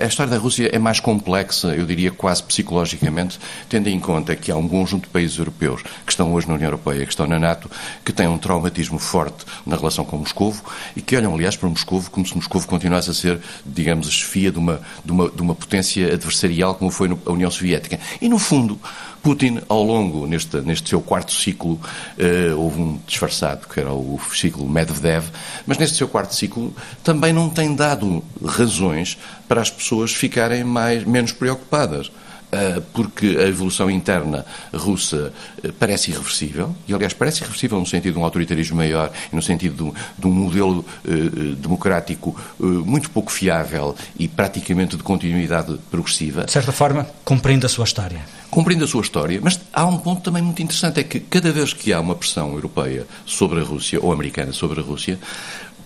a história da Rússia é mais complexa, eu diria quase psicologicamente, tendo em conta que há um conjunto de países europeus que estão hoje na União Europeia, que estão na NATO, que têm um traumatismo forte na relação com Moscovo e que olham, aliás, para Moscovo como se Moscovo continuasse a ser, digamos, a chefia de uma, de uma, de uma potência adversarial como foi a União Soviética. E, no fundo, Putin, ao longo, neste, neste seu quarto ciclo, uh, houve um disfarçado, que era o ciclo Medvedev, mas neste seu quarto ciclo também não tem dado razões para as pessoas ficarem mais, menos preocupadas. Eh, porque a evolução interna russa eh, parece irreversível, e aliás parece irreversível no sentido de um autoritarismo maior e no sentido de um, de modelo uh, democrático muito pouco fiável e praticamente de continuidade progressiva. De certa forma, cumprindo a sua história. Cumprindo a sua história, mas há um ponto também muito interessante, é que cada vez que há uma pressão europeia sobre a Rússia, ou americana sobre a Rússia,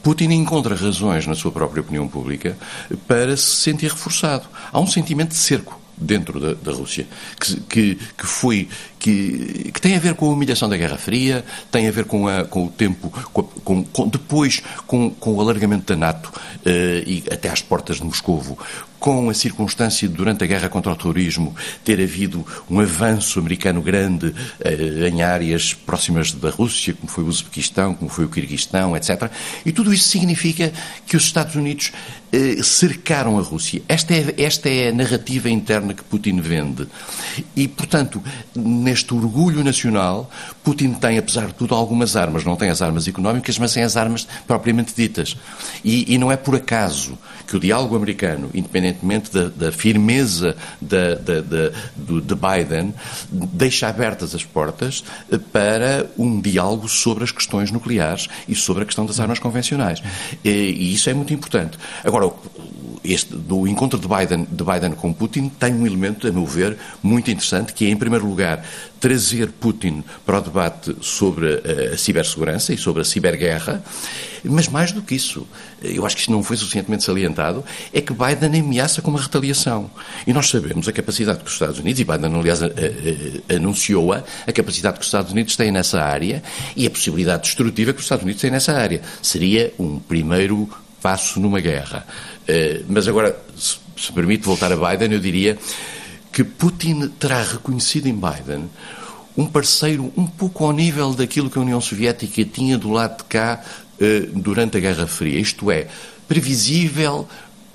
Putin encontra razões na sua própria opinião pública para se sentir reforçado. Há um sentimento de cerco dentro da, da Rússia, que, que, que foi que, que, tem a ver com a humilhação da Guerra Fria, tem a ver com, a, com o tempo, com, com, depois com, com o alargamento da NATO uh, e até às portas de Moscovo, com a circunstância de, durante a guerra contra o terrorismo, ter havido um avanço americano grande uh, em áreas próximas da Rússia, como foi o Uzbequistão, como foi o Quirguistão, etc. E tudo isso significa que os Estados Unidos cercaram a Rússia. Esta é, esta é a narrativa interna que Putin vende. E, portanto, neste orgulho nacional, Putin tem, apesar de tudo, algumas armas. Não tem as armas económicas, mas tem as armas propriamente ditas. E, e não é por acaso que o diálogo americano, independentemente da, da firmeza da, de Biden, deixa abertas as portas eh, para um diálogo sobre as questões nucleares e sobre a questão das armas convencionais. E, e isso é muito importante. Agora, este, do encontro de Biden, de Biden com Putin tem um elemento, a meu ver, muito interessante, que é, em primeiro lugar, trazer Putin para o debate sobre a, a cibersegurança e sobre a ciberguerra, mas mais do que isso, eu acho que isto não foi suficientemente salientado, é que Biden ameaça com uma retaliação. E nós sabemos a capacidade que os Estados Unidos, e Biden, aliás, anunciou-a, a capacidade que os Estados Unidos têm nessa área e a possibilidade destrutiva que os Estados Unidos têm nessa área. Seria um primeiro passo numa guerra. Eh, mas agora, se permite voltar a Biden, eu diria que Putin terá reconhecido em Biden um parceiro um pouco ao nível daquilo que a União Soviética tinha do lado de cá eh, durante a Guerra Fria. Isto é, previsível,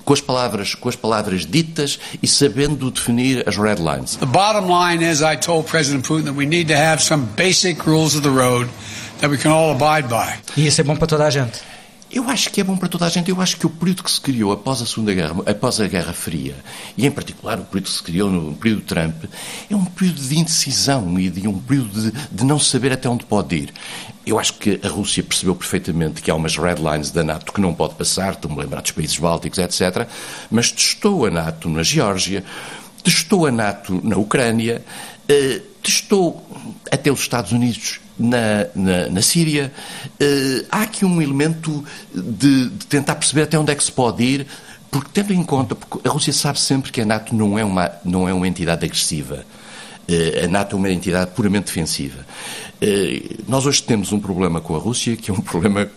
com as palavras com as palavras ditas e sabendo definir as red lines. The bottom line is I told President Putin that we need to have some basic rules of the road that we can all abide by. E isso é bom para toda a gente. Eu acho que é bom para toda a gente. Eu acho que o período que se criou após a Segunda Guerra, após a Guerra Fria, e em particular o período que se criou no período Trump, é um período de indecisão e de um período de, de não saber até onde pode ir. Eu acho que a Rússia percebeu perfeitamente que há umas red lines da NATO que não pode passar, estou-me a lembrar dos países bálticos, etc., mas testou a NATO na Geórgia, testou a NATO na Ucrânia, eh, testou até os Estados Unidos na, na, na Síria. Uh, há aqui um elemento de, de, tentar perceber até onde é que se pode ir, porque tendo em conta, porque a Rússia sabe sempre que a NATO não é uma, não é uma entidade agressiva. Uh, a NATO é uma entidade puramente defensiva. Uh, nós hoje temos um problema com a Rússia, que é um [LAUGHS] problema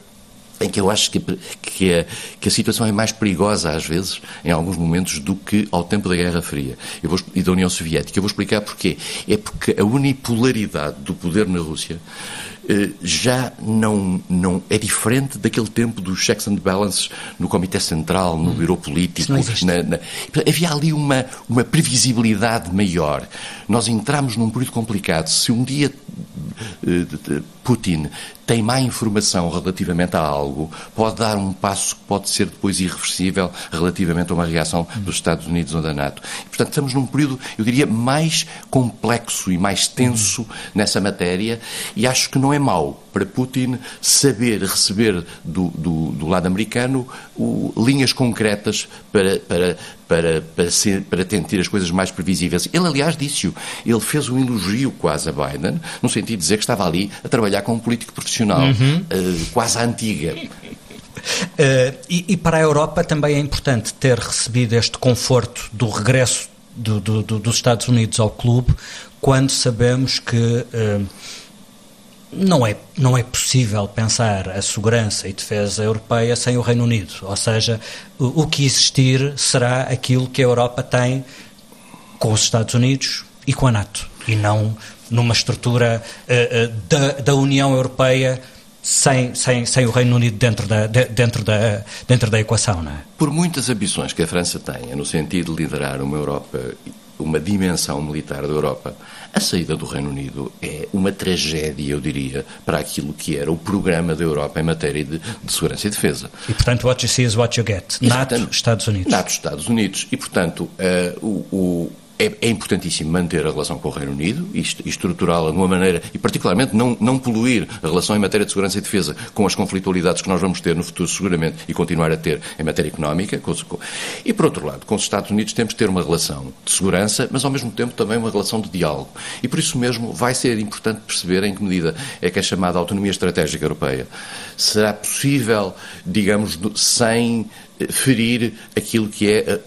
em que eu acho que, que, a, que, a, situação é mais perigosa, às vezes, em alguns momentos, do que ao tempo da Guerra Fria vou, e da União Soviética. Eu vou explicar porquê. É porque a unipolaridade do poder na Rússia eh, já não, não é diferente daquele tempo dos checks and balances no Comitê Central, no hum. Bureau Político. Na, na, havia ali uma, uma previsibilidade maior. Nós entramos num período complicado. Se um dia Putin tem má informação relativamente a algo, pode dar um passo que pode ser depois irreversível relativamente a uma reação dos Estados Unidos ou da NATO. E, portanto, estamos num período, eu diria, mais complexo e mais tenso nessa matéria e acho que não é mau para Putin saber receber do, do, do lado americano o, linhas concretas para, para, para, para, ser, para tentar as coisas mais previsíveis. Ele, aliás, disse-o. Ele fez um elogio quase a Biden, no sentido de dizer que estava ali a trabalhar com um político profissional, uhum. uh, quase antiga. Uh, [LAUGHS] e, e, para a Europa também é importante ter recebido este conforto do regresso do, do, do, dos Estados Unidos ao clube, quando sabemos que uh, não é, não é possível pensar a segurança e defesa europeia sem o Reino Unido. Ou seja, o, o que existir será aquilo que a Europa tem com os Estados Unidos e com a NATO, e não numa estrutura uh, uh, da, da União Europeia sem, sem, sem o Reino Unido dentro da, de, dentro, da, dentro da equação, não é? Por muitas ambições que a França tenha no sentido de liderar uma Europa, uma dimensão militar da Europa, a saída do Reino Unido é uma tragédia, eu diria, para aquilo que era o programa da Europa em matéria de, de segurança e defesa. E, portanto, what you see is what you get. NATO, Estados Unidos. NATO, Estados Unidos. E, portanto, uh, o, o é, é, importantíssimo manter a relação com o Reino Unido e, estruturá-la de uma maneira, e particularmente não, não poluir a relação em matéria de segurança e defesa com as conflitualidades que nós vamos ter no futuro, seguramente, e continuar a ter em matéria económica. E, por outro lado, com os Estados Unidos temos de ter uma relação de segurança, mas ao mesmo tempo também uma relação de diálogo. E por isso mesmo vai ser importante perceber em que medida é que a chamada autonomia estratégica europeia será possível, digamos, sem ferir aquilo que é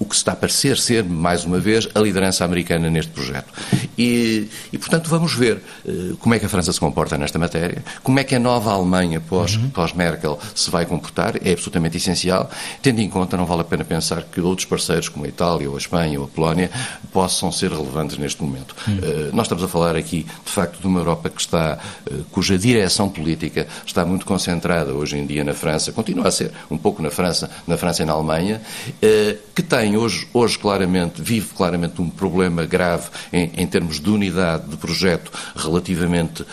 o que está a parecer ser, mais uma vez, a liderança americana neste projeto. E, e portanto, vamos ver uh, como é que a França se comporta nesta matéria, como é que a nova Alemanha pós-Merkel uhum. pós se vai comportar, é absolutamente essencial, tendo em conta, não vale a pena pensar que outros parceiros, como a Itália, ou a Espanha, ou a Polónia, possam ser relevantes neste momento. Uhum. Uh, nós estamos a falar aqui, de facto, de uma Europa que está, uh, cuja direção política está muito concentrada hoje em dia na França, continua a ser um pouco na França, na França e na Alemanha, que tem tem hoje, hoje claramente, vive claramente um problema grave em, em termos de unidade de projeto relativamente uh,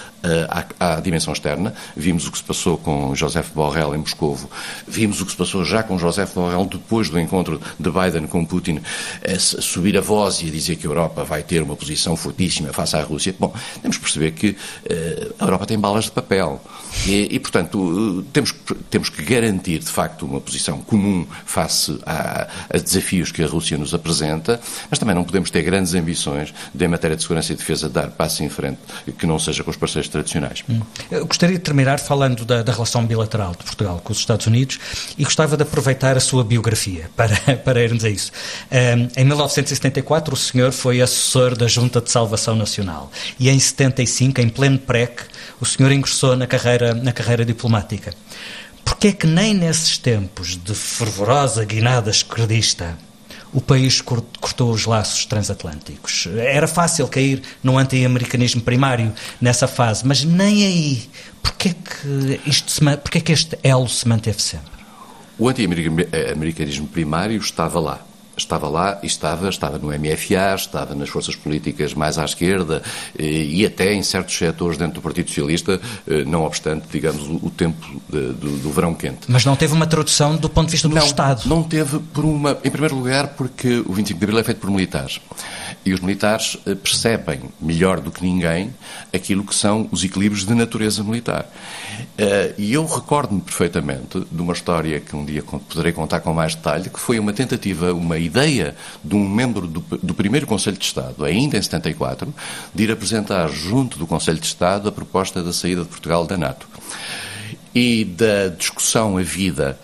à, à, dimensão externa. Vimos o que se passou com Joseph Borrell em Moscovo, vimos o que se passou já com Joseph Borrell depois do encontro de Biden com Putin, a subir a voz e a dizer que a Europa vai ter uma posição fortíssima face à Rússia. Bom, temos que perceber que uh, a Europa tem balas de papel e, e portanto, temos, temos que garantir, de facto, uma posição comum face a, a desafios que a Rússia nos apresenta, mas também não podemos ter grandes ambições de, em matéria de segurança e defesa, dar passo em frente que não seja com os parceiros tradicionais. Hum. Gostaria de terminar falando da, da, relação bilateral de Portugal com os Estados Unidos e gostava de aproveitar a sua biografia para, [LAUGHS] para irmos a isso. Um, em 1974, o senhor foi assessor da Junta de Salvação Nacional e em 75, em pleno PREC, o senhor ingressou na carreira, na carreira diplomática. Porquê é que nem nesses tempos de fervorosa guinada esquerdista o país cortou os laços transatlânticos. Era fácil cair no anti-americanismo primário nessa fase, mas nem aí. Porquê que, isto se, porquê que este elo se manteve sempre? O anti-americanismo primário estava lá estava lá e estava, estava no MFA, estava nas forças políticas mais à esquerda eh, e até em certos setores dentro do Partido Socialista, eh, não obstante, digamos, o tempo de, do, do, verão quente. Mas não teve uma tradução do ponto de vista do não, Estado? Não teve, por uma, em primeiro lugar, porque o 25 de Abril é feito por militares. E os militares eh, percebem melhor do que ninguém aquilo que são os equilíbrios de natureza militar. E eu recordo-me perfeitamente de uma história que um dia poderei contar com mais detalhe, que foi uma tentativa, uma ideia de um membro do, do primeiro Conselho de Estado, ainda em 74, de ir apresentar junto do Conselho de Estado a proposta da saída de Portugal da NATO. E da discussão havida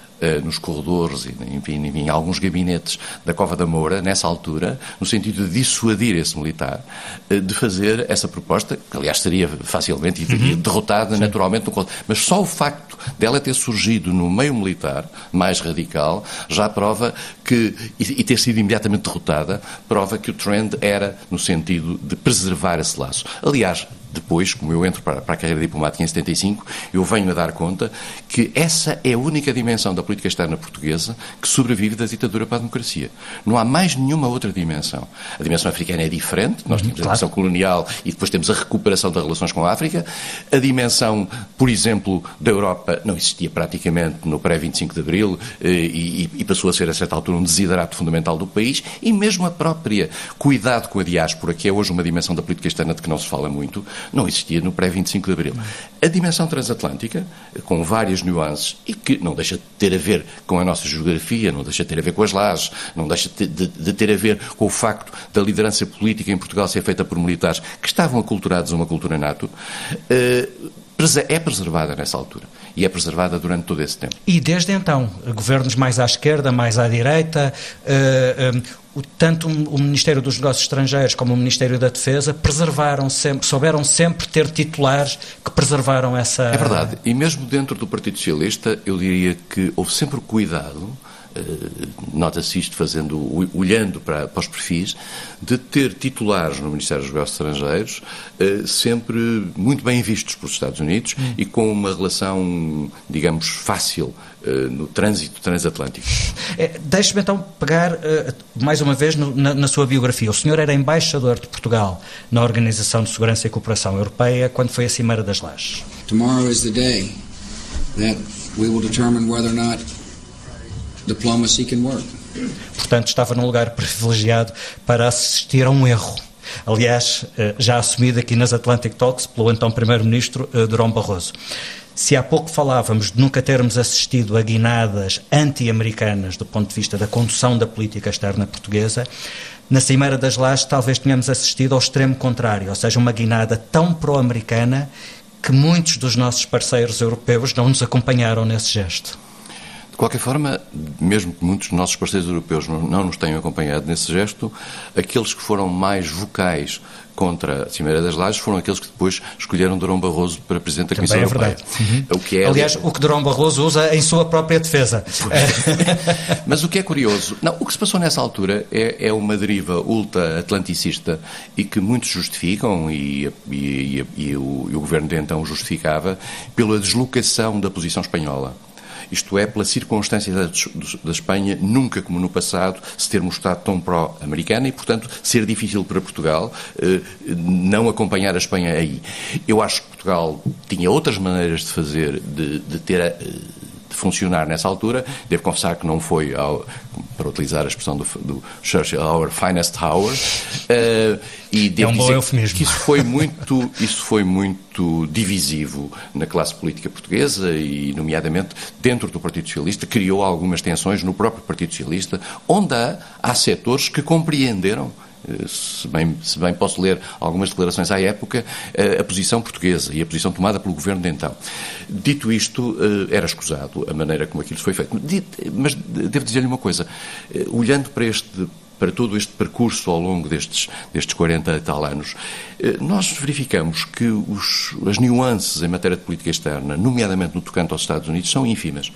nos corredores e, enfim, em alguns gabinetes da Cova da Moura, nessa altura, no sentido de dissuadir esse militar de fazer essa proposta, que aliás seria facilmente uhum. derrotada Sim. naturalmente, no... mas só o facto dela ter surgido no meio militar, mais radical, já prova que, e ter sido imediatamente derrotada, prova que o trend era no sentido de preservar esse laço. Aliás, depois, como eu entro para, para, a carreira diplomática em 75, eu venho a dar conta que essa é a única dimensão da política externa portuguesa que sobrevive da ditadura para a democracia. Não há mais nenhuma outra dimensão. A dimensão africana é diferente, nós uhum, temos a dimensão colonial e depois temos a recuperação das relações com a África. A dimensão, por exemplo, da Europa não existia praticamente no pré-25 de Abril eh, e, e, passou a ser, a certa altura, um desiderato fundamental do país e mesmo a própria cuidado com a diáspora, que é hoje uma dimensão da política externa de que não se fala muito, não existia no pré-25 de Abril. A dimensão transatlântica, com várias nuances, e que não deixa de ter a ver com a nossa geografia, não deixa de ter a ver com as lajes, não deixa de, de, de ter a ver com o facto da liderança política em Portugal ser feita por militares que estavam aculturados a uma cultura NATO, eh, é preservada nessa altura e é preservada durante todo esse tempo. E desde então, governos mais à esquerda, mais à direita, uh, uh, tanto o Ministério dos Negócios Estrangeiros como o Ministério da Defesa preservaram sempre, souberam sempre ter titulares que preservaram essa. É verdade. E mesmo dentro do Partido Socialista, eu diria que houve sempre cuidado eh, nota-se isto fazendo, olhando para, para, os perfis, de ter titulares no Ministério dos Negócios Estrangeiros eh, sempre muito bem vistos pelos Estados Unidos hum. e com uma relação, digamos, fácil eh, no trânsito transatlântico. É, Deixe-me então pegar mais uma vez no, na, na, sua biografia. O senhor era embaixador de Portugal na Organização de Segurança e Cooperação Europeia quando foi a Cimeira das Lajes. Tomorrow is the day that we will determine whether or not diplomacy can work. Portanto, estava num lugar privilegiado para assistir a um erro. Aliás, eh, já assumido aqui nas Atlantic Talks pelo então Primeiro-Ministro eh, Durão Barroso. Se há pouco falávamos de nunca termos assistido a guinadas anti-americanas do ponto de vista da condução da política externa portuguesa, na Cimeira das Lajes talvez tenhamos assistido ao extremo contrário, ou seja, uma guinada tão pró-americana que muitos dos nossos parceiros europeus não nos acompanharam nesse gesto. De qualquer forma, mesmo que muitos dos nossos parceiros europeus não nos tenham acompanhado nesse gesto, aqueles que foram mais vocais contra a Cimeira das Lajes foram aqueles que depois escolheram Durão Barroso para Presidente da Comissão é Europeia. Uhum. O que é, Aliás, o que Durão Barroso usa em sua própria defesa. [LAUGHS] Mas o que é curioso, não, o que se passou nessa altura é, é uma deriva ultra-atlanticista e que muitos justificam, e, e, e, e o, o Governo de então justificava, pela deslocação da posição espanhola isto é, pela circunstância da, da Espanha, nunca como no passado, se ter mostrado tão pró-americana e, portanto, ser difícil para Portugal eh, não acompanhar a Espanha aí. Eu acho que Portugal tinha outras maneiras de fazer, de, de ter. Eh, de funcionar nessa altura. Devo confessar que não foi, ao, para utilizar a expressão do, do Churchill, our finest hour. Uh, e devo é um dizer eufemismo. que isso foi muito, isso foi muito divisivo na classe política portuguesa e, nomeadamente, dentro do Partido Socialista, criou algumas tensões no próprio Partido Socialista, onde há, há setores que compreenderam se bem, se bem posso ler algumas declarações à época, eh, a posição portuguesa e a posição tomada pelo governo de então. Dito isto, eh, era escusado a maneira como aquilo foi feito. Mas devo dizer-lhe uma coisa, olhando para este para todo este percurso ao longo destes, destes 40 e tal anos, nós verificamos que os, as nuances em matéria de política externa, nomeadamente no tocante aos Estados Unidos, são ínfimas.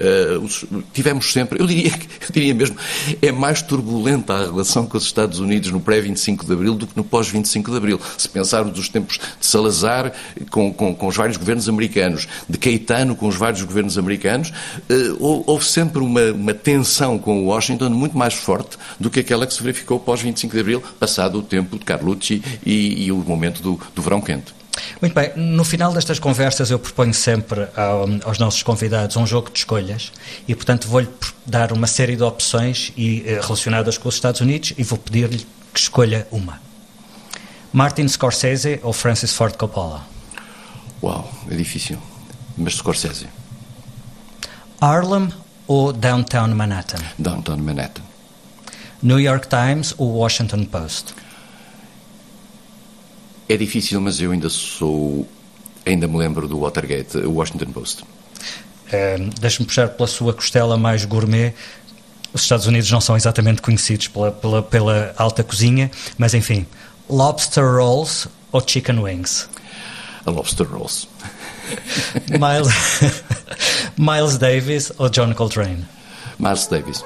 Uh, tivemos sempre, eu diria, eu diria mesmo, é mais turbulenta a relação com os Estados Unidos no pré-25 de Abril do que no pós-25 de Abril. Se pensarmos dos tempos de Salazar com, com, com, os vários governos americanos, de Caetano com os vários governos americanos, uh, houve sempre uma, uma tensão com Washington muito mais forte do que aquela que se verificou pós-25 de Abril, passado o tempo de Carlucci e, e o momento do, do verão quente. Muito bem, no final destas conversas eu proponho sempre ao, aos nossos convidados um jogo de escolhas e, portanto, vou-lhe dar uma série de opções e, eh, relacionadas com os Estados Unidos e vou pedir-lhe que escolha uma. Martin Scorsese ou Francis Ford Coppola? Uau, é difícil, mas Scorsese. Harlem ou Downtown Manhattan? Downtown Manhattan. New York Times ou Washington Post? É difícil, mas eu ainda sou. Ainda me lembro do Watergate, o Washington Post. Uh, Deixe-me puxar pela sua costela mais gourmet. Os Estados Unidos não são exatamente conhecidos pela, pela, pela alta cozinha, mas enfim, lobster rolls ou chicken wings? A lobster rolls. [LAUGHS] Miles, Miles Davis ou John Coltrane? Miles Davis.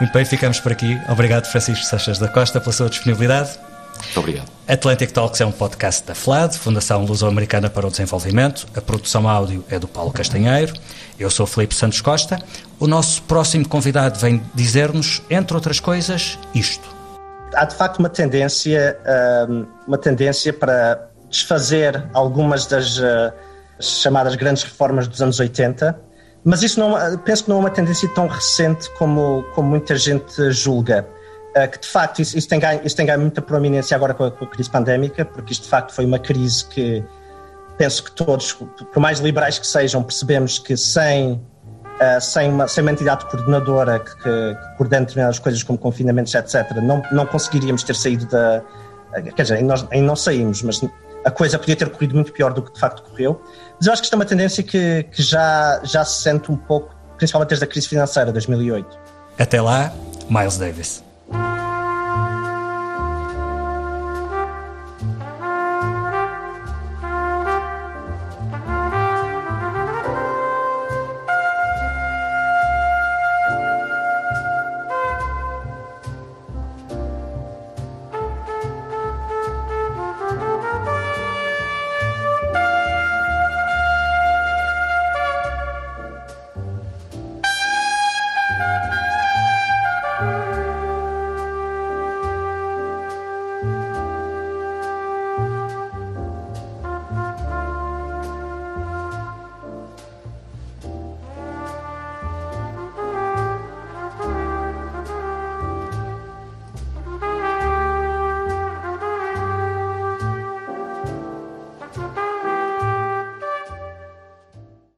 Muito bem, ficamos por aqui. Obrigado, Francisco Seixas da Costa, pela sua disponibilidade. Muito obrigado. Atlantic Talks é um podcast da FLAD, Fundação Luso-Americana para o Desenvolvimento. A produção áudio é do Paulo Castanheiro. Eu sou Felipe Santos Costa. O nosso próximo convidado vem dizer-nos, entre outras coisas, isto. Há de facto uma tendência, hum, uma tendência para desfazer algumas das uh, chamadas grandes reformas dos anos 80, mas isso não, penso que não é uma tendência tão recente como, como muita gente julga. Uh, que de facto isso, isso, tem ganho, isso tem ganho muita proeminência agora com a, com a, crise pandémica, porque isto de facto foi uma crise que penso que todos, por mais liberais que sejam, percebemos que sem, uh, sem, uma, sem uma entidade coordenadora que, que, que coordene determinadas coisas como confinamentos, etc., não, não conseguiríamos ter saído da. Quer dizer, nós ainda não saímos, mas a coisa podia ter corrido muito pior do que de facto correu. Mas eu acho que isto é uma tendência que, que já, já se sente um pouco, principalmente desde a crise financeira de 2008. Até lá, Miles Davis.